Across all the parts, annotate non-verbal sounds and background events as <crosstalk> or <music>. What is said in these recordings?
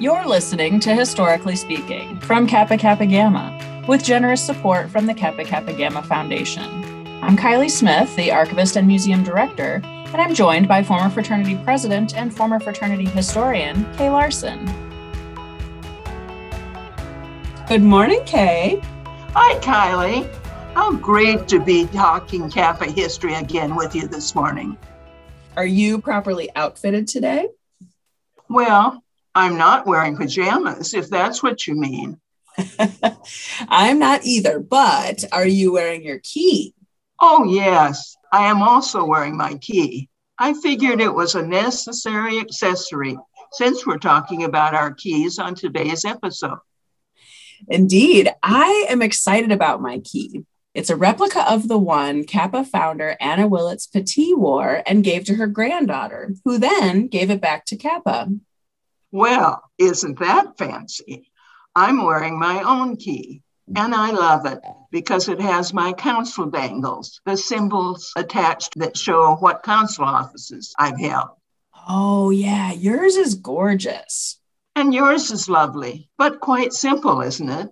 You're listening to Historically Speaking from Kappa Kappa Gamma, with generous support from the Kappa Kappa Gamma Foundation. I'm Kylie Smith, the Archivist and Museum Director, and I'm joined by former fraternity president and former fraternity historian, Kay Larson. Good morning, Kay. Hi, Kylie. How great to be talking Kappa history again with you this morning. Are you properly outfitted today? Well, I'm not wearing pajamas, if that's what you mean. <laughs> I'm not either, but are you wearing your key? Oh, yes. I am also wearing my key. I figured it was a necessary accessory since we're talking about our keys on today's episode. Indeed, I am excited about my key. It's a replica of the one Kappa founder Anna Willits Pettit wore and gave to her granddaughter, who then gave it back to Kappa. Well, isn't that fancy? I'm wearing my own key, and I love it because it has my council bangles, the symbols attached that show what council offices I've held. Oh, yeah, yours is gorgeous. And yours is lovely, but quite simple, isn't it?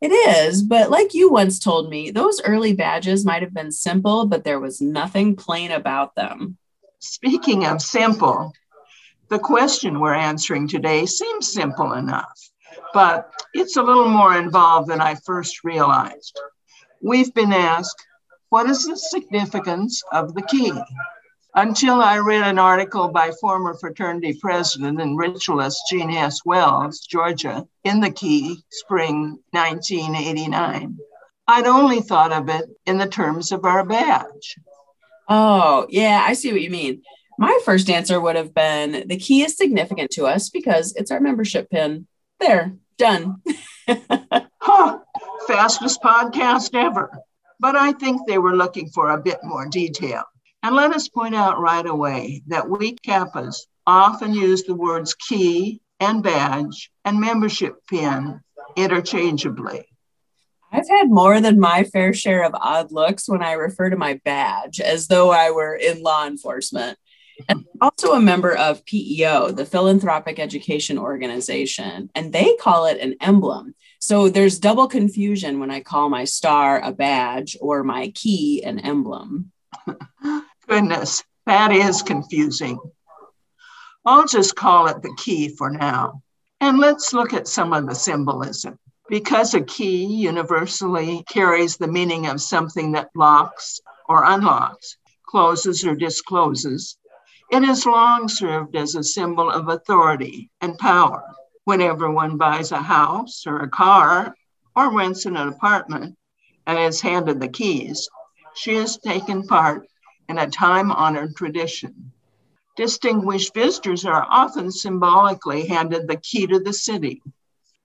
It is, but like you once told me, those early badges might have been simple, but there was nothing plain about them. Speaking of simple, the question we're answering today seems simple enough, but it's a little more involved than I first realized. We've been asked, what is the significance of the key? Until I read an article by former fraternity president and ritualist Jean Hess Wells, Georgia, in the Key, spring 1989. I'd only thought of it in the terms of our badge. Oh, yeah, I see what you mean. My first answer would have been the key is significant to us because it's our membership pin. There, done. <laughs> huh, fastest podcast ever. But I think they were looking for a bit more detail. And let us point out right away that we Kappas often use the words key and badge and membership pin interchangeably. I've had more than my fair share of odd looks when I refer to my badge as though I were in law enforcement and also a member of PEO, the Philanthropic Education Organization, and they call it an emblem. So there's double confusion when I call my star a badge or my key an emblem. <laughs> Goodness, that is confusing. I'll just call it the key for now. And let's look at some of the symbolism. Because a key universally carries the meaning of something that locks or unlocks, closes or discloses, it has long served as a symbol of authority and power. Whenever one buys a house or a car or rents an apartment and is handed the keys, she has taken part in a time honored tradition. Distinguished visitors are often symbolically handed the key to the city,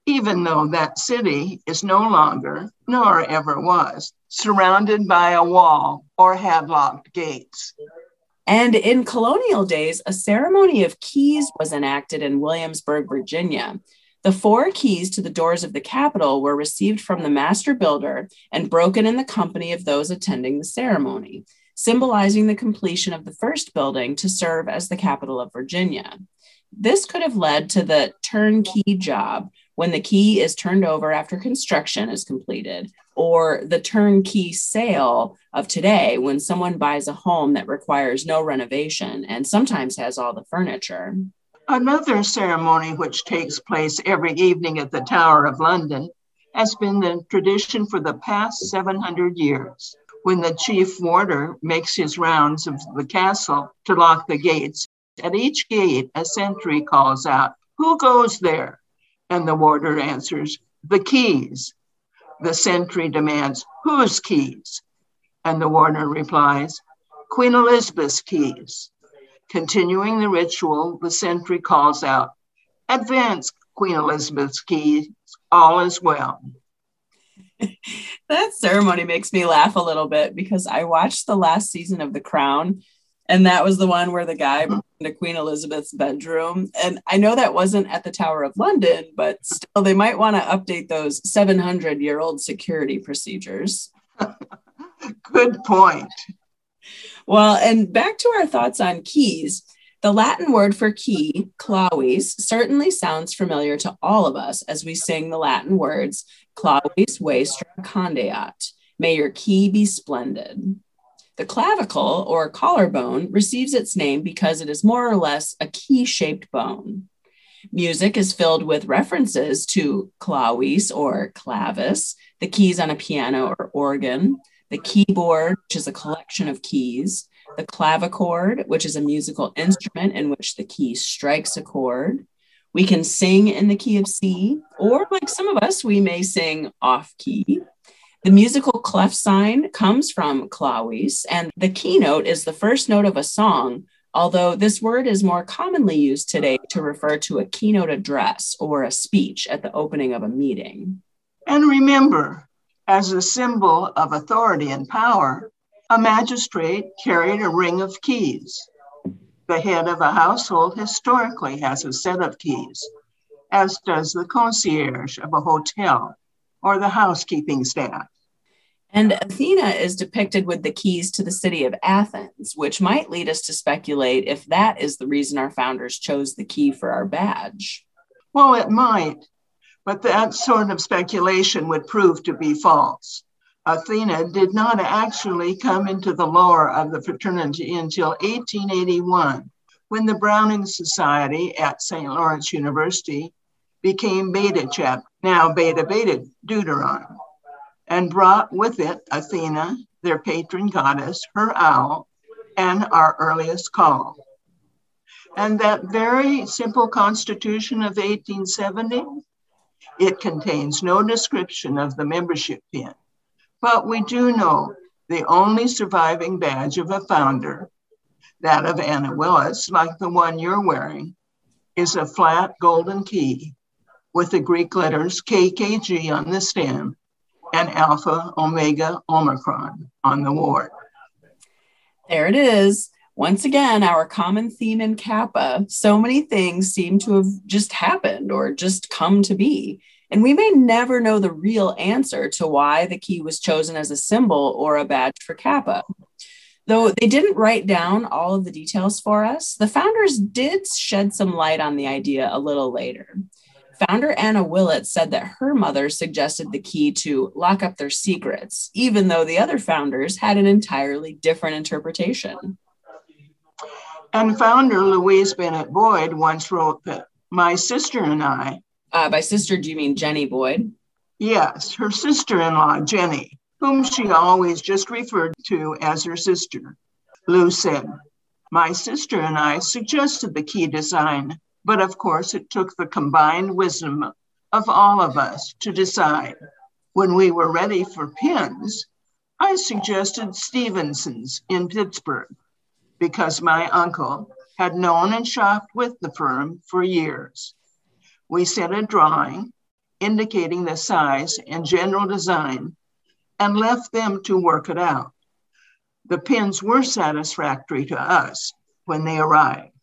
even though that city is no longer, nor ever was, surrounded by a wall or had locked gates. And in colonial days, a ceremony of keys was enacted in Williamsburg, Virginia. The four keys to the doors of the Capitol were received from the master builder and broken in the company of those attending the ceremony, symbolizing the completion of the first building to serve as the capital of Virginia. This could have led to the turnkey job when the key is turned over after construction is completed, or the turnkey sale of today when someone buys a home that requires no renovation and sometimes has all the furniture. Another ceremony which takes place every evening at the Tower of London has been the tradition for the past 700 years. When the chief warder makes his rounds of the castle to lock the gates, at each gate a sentry calls out, Who goes there? And the warder answers, The keys. The sentry demands, Whose keys? And the warder replies, Queen Elizabeth's keys. Continuing the ritual, the sentry calls out, Advance, Queen Elizabeth's keys, all is well. <laughs> that ceremony makes me laugh a little bit because I watched the last season of The Crown, and that was the one where the guy mm-hmm. went to Queen Elizabeth's bedroom. And I know that wasn't at the Tower of London, but still, they might want to update those 700 year old security procedures. <laughs> Good point. Well, and back to our thoughts on keys. The Latin word for key, clavis, certainly sounds familiar to all of us as we sing the Latin words clavis vestra candeat. May your key be splendid. The clavicle or collarbone receives its name because it is more or less a key shaped bone. Music is filled with references to clavis or clavis, the keys on a piano or organ, the keyboard, which is a collection of keys, the clavichord, which is a musical instrument in which the key strikes a chord. We can sing in the key of C, or like some of us, we may sing off key. The musical clef sign comes from clavis, and the keynote is the first note of a song, although this word is more commonly used today to refer to a keynote address or a speech at the opening of a meeting. And remember, as a symbol of authority and power, a magistrate carried a ring of keys. The head of a household historically has a set of keys, as does the concierge of a hotel or the housekeeping staff. And Athena is depicted with the keys to the city of Athens, which might lead us to speculate if that is the reason our founders chose the key for our badge. Well, it might, but that sort of speculation would prove to be false. Athena did not actually come into the lore of the fraternity until 1881, when the Browning Society at St. Lawrence University became Beta Chapter, now Beta Beta Deuteron, and brought with it Athena, their patron goddess, her owl, and our earliest call. And that very simple constitution of 1870, it contains no description of the membership pin but we do know the only surviving badge of a founder, that of Anna Willits, like the one you're wearing, is a flat golden key with the Greek letters KKG on the stem and Alpha Omega Omicron on the ward. There it is. Once again, our common theme in Kappa. So many things seem to have just happened or just come to be. And we may never know the real answer to why the key was chosen as a symbol or a badge for Kappa. Though they didn't write down all of the details for us, the founders did shed some light on the idea a little later. Founder Anna Willits said that her mother suggested the key to lock up their secrets, even though the other founders had an entirely different interpretation. And founder Louise Bennett Boyd once wrote that my sister and I uh, by sister, do you mean Jenny Boyd? Yes, her sister in law, Jenny, whom she always just referred to as her sister. Lou said, My sister and I suggested the key design, but of course it took the combined wisdom of all of us to decide. When we were ready for pins, I suggested Stevenson's in Pittsburgh because my uncle had known and shopped with the firm for years we sent a drawing indicating the size and general design and left them to work it out. The pins were satisfactory to us when they arrived.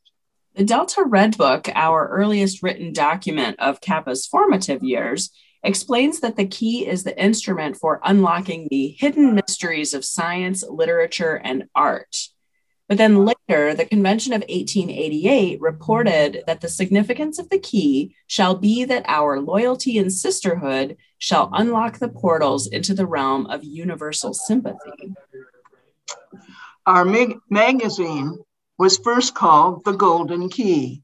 The Delta Red Book, our earliest written document of Kappa's formative years, explains that the key is the instrument for unlocking the hidden mysteries of science, literature, and art. But then later, the Convention of 1888 reported that the significance of the key shall be that our loyalty and sisterhood shall unlock the portals into the realm of universal sympathy. Our mag- magazine was first called The Golden Key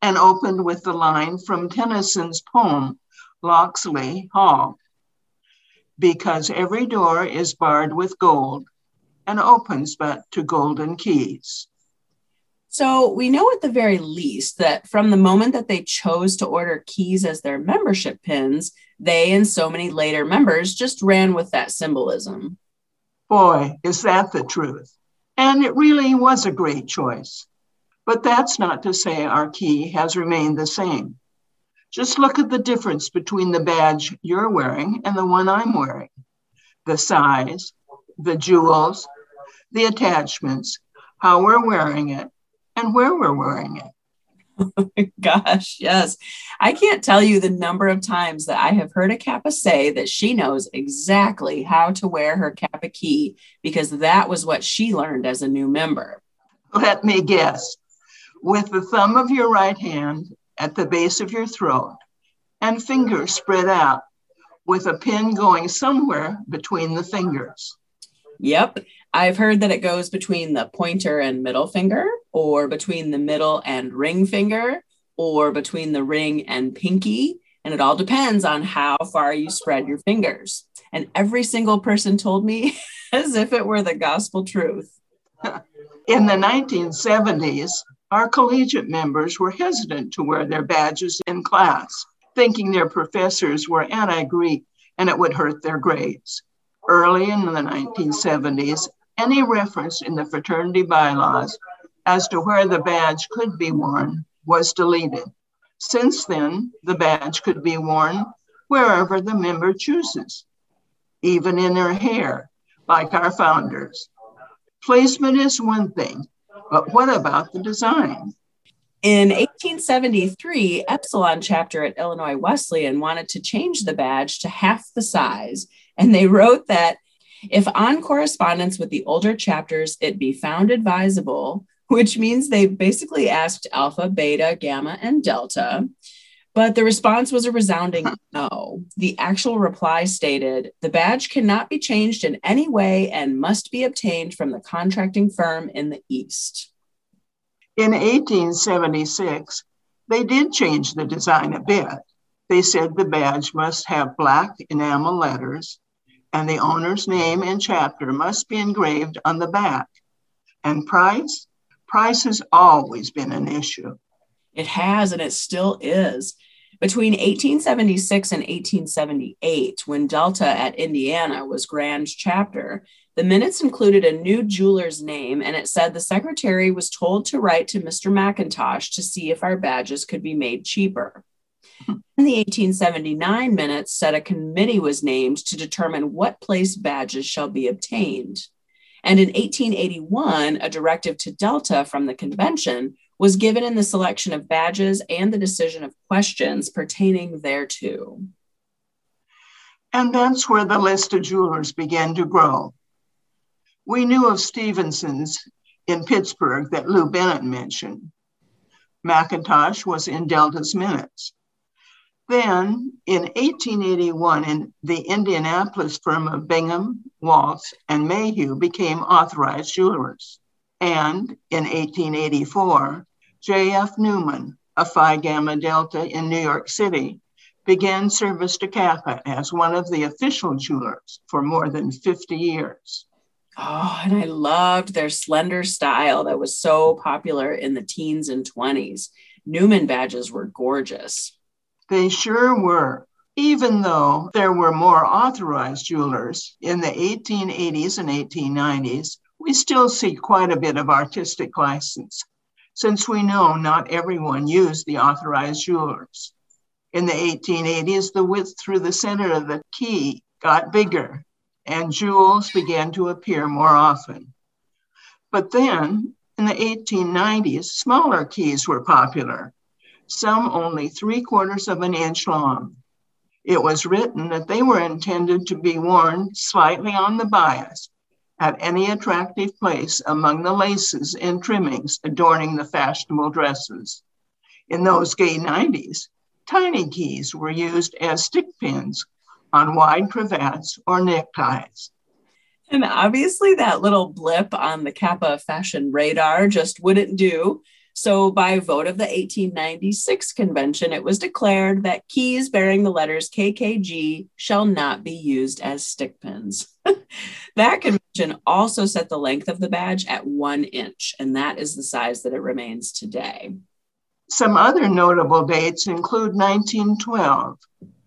and opened with the line from Tennyson's poem, Locksley Hall. Because every door is barred with gold, and opens but to golden keys. So we know at the very least that from the moment that they chose to order keys as their membership pins, they and so many later members just ran with that symbolism. Boy, is that the truth. And it really was a great choice. But that's not to say our key has remained the same. Just look at the difference between the badge you're wearing and the one I'm wearing. The size, the jewels, the attachments, how we're wearing it, and where we're wearing it. Oh <laughs> my gosh, yes. I can't tell you the number of times that I have heard a Kappa say that she knows exactly how to wear her Kappa key because that was what she learned as a new member. Let me guess. with the thumb of your right hand at the base of your throat and fingers spread out with a pin going somewhere between the fingers. Yep. I've heard that it goes between the pointer and middle finger, or between the middle and ring finger, or between the ring and pinky. And it all depends on how far you spread your fingers. And every single person told me <laughs> as if it were the gospel truth. <laughs> In the 1970s, our collegiate members were hesitant to wear their badges in class, thinking their professors were anti Greek and it would hurt their grades. Early in the 1970s, any reference in the fraternity bylaws as to where the badge could be worn was deleted. Since then, the badge could be worn wherever the member chooses, even in their hair, like our founders. Placement is one thing, but what about the design? In 1873, Epsilon chapter at Illinois Wesleyan wanted to change the badge to half the size, and they wrote that if on correspondence with the older chapters it be found advisable, which means they basically asked alpha, beta, gamma, and delta. But the response was a resounding no. The actual reply stated the badge cannot be changed in any way and must be obtained from the contracting firm in the East. In 1876, they did change the design a bit. They said the badge must have black enamel letters and the owner's name and chapter must be engraved on the back. And price? Price has always been an issue. It has, and it still is. Between 1876 and 1878, when Delta at Indiana was Grand Chapter, the minutes included a new jeweler's name, and it said the secretary was told to write to Mr. McIntosh to see if our badges could be made cheaper. In the 1879 minutes said a committee was named to determine what place badges shall be obtained. And in 1881, a directive to Delta from the convention was given in the selection of badges and the decision of questions pertaining thereto. And that's where the list of jewelers began to grow. We knew of Stevenson's in Pittsburgh that Lou Bennett mentioned. McIntosh was in Delta's minutes. Then, in 1881, in the Indianapolis firm of Bingham, Waltz, and Mayhew became authorized jewelers. And in 1884, J.F. Newman, a Phi Gamma Delta in New York City, began service to Kappa as one of the official jewelers for more than 50 years. Oh, and I loved their slender style that was so popular in the teens and 20s. Newman badges were gorgeous. They sure were. Even though there were more authorized jewelers in the 1880s and 1890s, we still see quite a bit of artistic license, since we know not everyone used the authorized jewelers. In the 1880s, the width through the center of the key got bigger, and jewels began to appear more often. But then, in the 1890s, smaller keys were popular, some only three quarters of an inch long. It was written that they were intended to be worn slightly on the bias at any attractive place among the laces and trimmings adorning the fashionable dresses. In those gay 90s, tiny keys were used as stick pins on wide cravats or neckties. And obviously, that little blip on the Kappa fashion radar just wouldn't do. So, by vote of the 1896 convention, it was declared that keys bearing the letters KKG shall not be used as stick pins. <laughs> that convention also set the length of the badge at one inch, and that is the size that it remains today. Some other notable dates include 1912,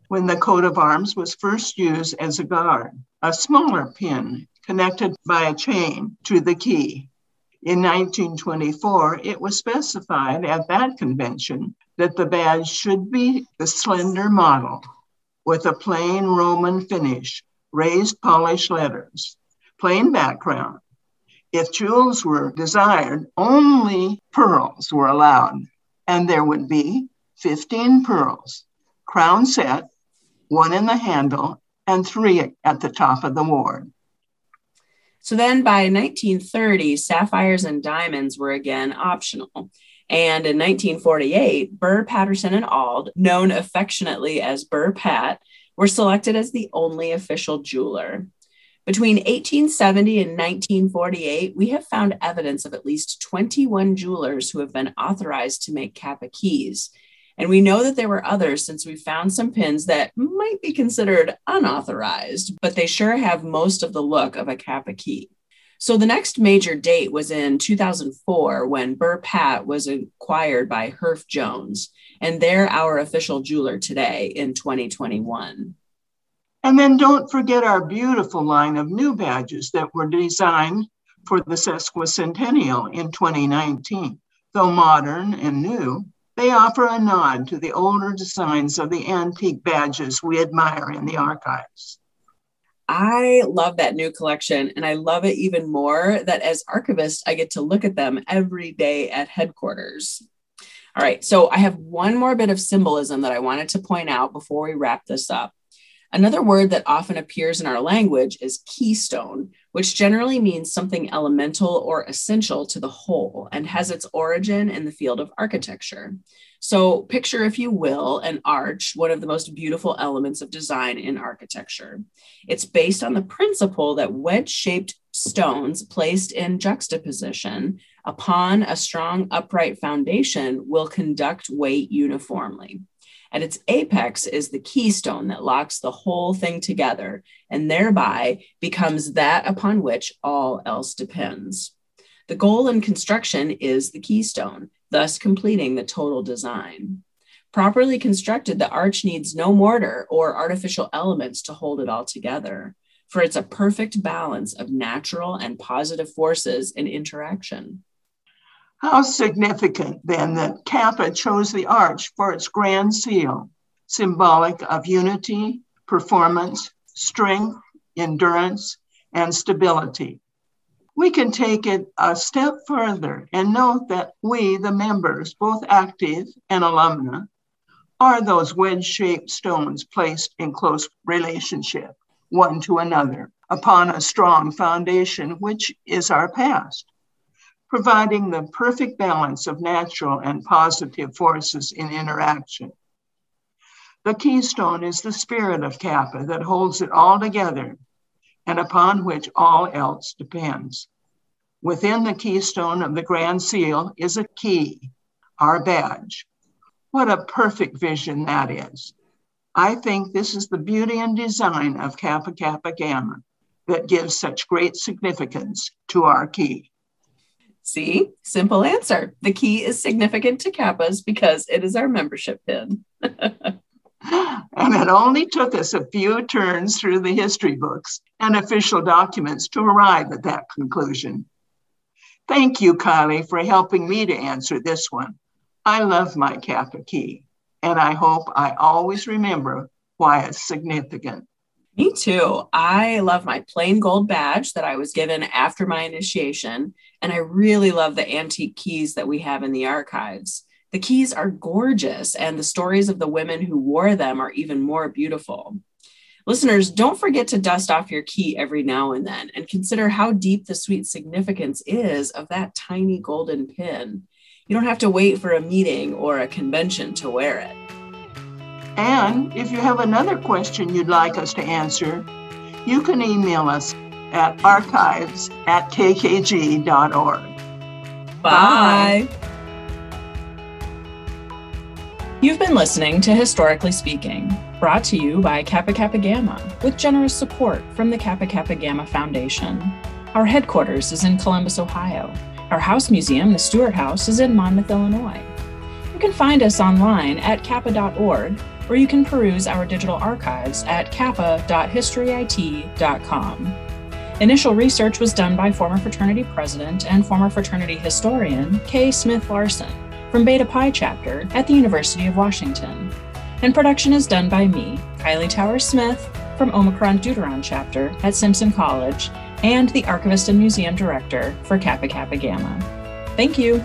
when the coat of arms was first used as a guard, a smaller pin connected by a chain to the key. In 1924, it was specified at that convention that the badge should be the slender model with a plain Roman finish, raised polished letters, plain background. If jewels were desired, only pearls were allowed, and there would be 15 pearls, crown set, one in the handle, and three at the top of the ward. So then by 1930, sapphires and diamonds were again optional. And in 1948, Burr, Patterson, and Auld, known affectionately as Burr Pat, were selected as the only official jeweler. Between 1870 and 1948, we have found evidence of at least 21 jewelers who have been authorized to make Kappa keys. And we know that there were others since we found some pins that might be considered unauthorized, but they sure have most of the look of a Kappa key. So the next major date was in 2004 when Burr Pat was acquired by Herff Jones, and they're our official jeweler today in 2021. And then don't forget our beautiful line of new badges that were designed for the sesquicentennial in 2019. Though modern and new, they offer a nod to the older designs of the antique badges we admire in the archives. I love that new collection, and I love it even more that as archivist, I get to look at them every day at headquarters. All right, so I have one more bit of symbolism that I wanted to point out before we wrap this up. Another word that often appears in our language is keystone, which generally means something elemental or essential to the whole and has its origin in the field of architecture. So, picture, if you will, an arch, one of the most beautiful elements of design in architecture. It's based on the principle that wedge shaped stones placed in juxtaposition upon a strong upright foundation will conduct weight uniformly. At its apex is the keystone that locks the whole thing together and thereby becomes that upon which all else depends. The goal in construction is the keystone, thus completing the total design. Properly constructed, the arch needs no mortar or artificial elements to hold it all together, for it's a perfect balance of natural and positive forces in interaction. How significant then that Kappa chose the arch for its grand seal, symbolic of unity, performance, strength, endurance, and stability. We can take it a step further and note that we, the members, both active and alumna, are those wedge shaped stones placed in close relationship one to another upon a strong foundation, which is our past providing the perfect balance of natural and positive forces in interaction. The keystone is the spirit of Kappa that holds it all together and upon which all else depends. Within the keystone of the Grand Seal is a key, our badge. What a perfect vision that is. I think this is the beauty and design of Kappa Kappa Gamma that gives such great significance to our key. See, simple answer. The key is significant to Kappas because it is our membership pin. <laughs> and it only took us a few turns through the history books and official documents to arrive at that conclusion. Thank you, Kylie, for helping me to answer this one. I love my Kappa key, and I hope I always remember why it's significant. Me too. I love my plain gold badge that I was given after my initiation, and I really love the antique keys that we have in the archives. The keys are gorgeous, and the stories of the women who wore them are even more beautiful. Listeners, don't forget to dust off your key every now and then and consider how deep the sweet significance is of that tiny golden pin. You don't have to wait for a meeting or a convention to wear it. And if you have another question you'd like us to answer, you can email us at archives at kkg.org. Bye. You've been listening to Historically Speaking, brought to you by Kappa Kappa Gamma, with generous support from the Kappa Kappa Gamma Foundation. Our headquarters is in Columbus, Ohio. Our house museum, the Stewart House, is in Monmouth, Illinois. You can find us online at kappa.org or you can peruse our digital archives at kappa.historyit.com. Initial research was done by former fraternity president and former fraternity historian Kay Smith Larson from Beta Pi chapter at the University of Washington. And production is done by me, Kylie Tower Smith, from Omicron Deuteron chapter at Simpson College, and the archivist and museum director for Kappa Kappa Gamma. Thank you.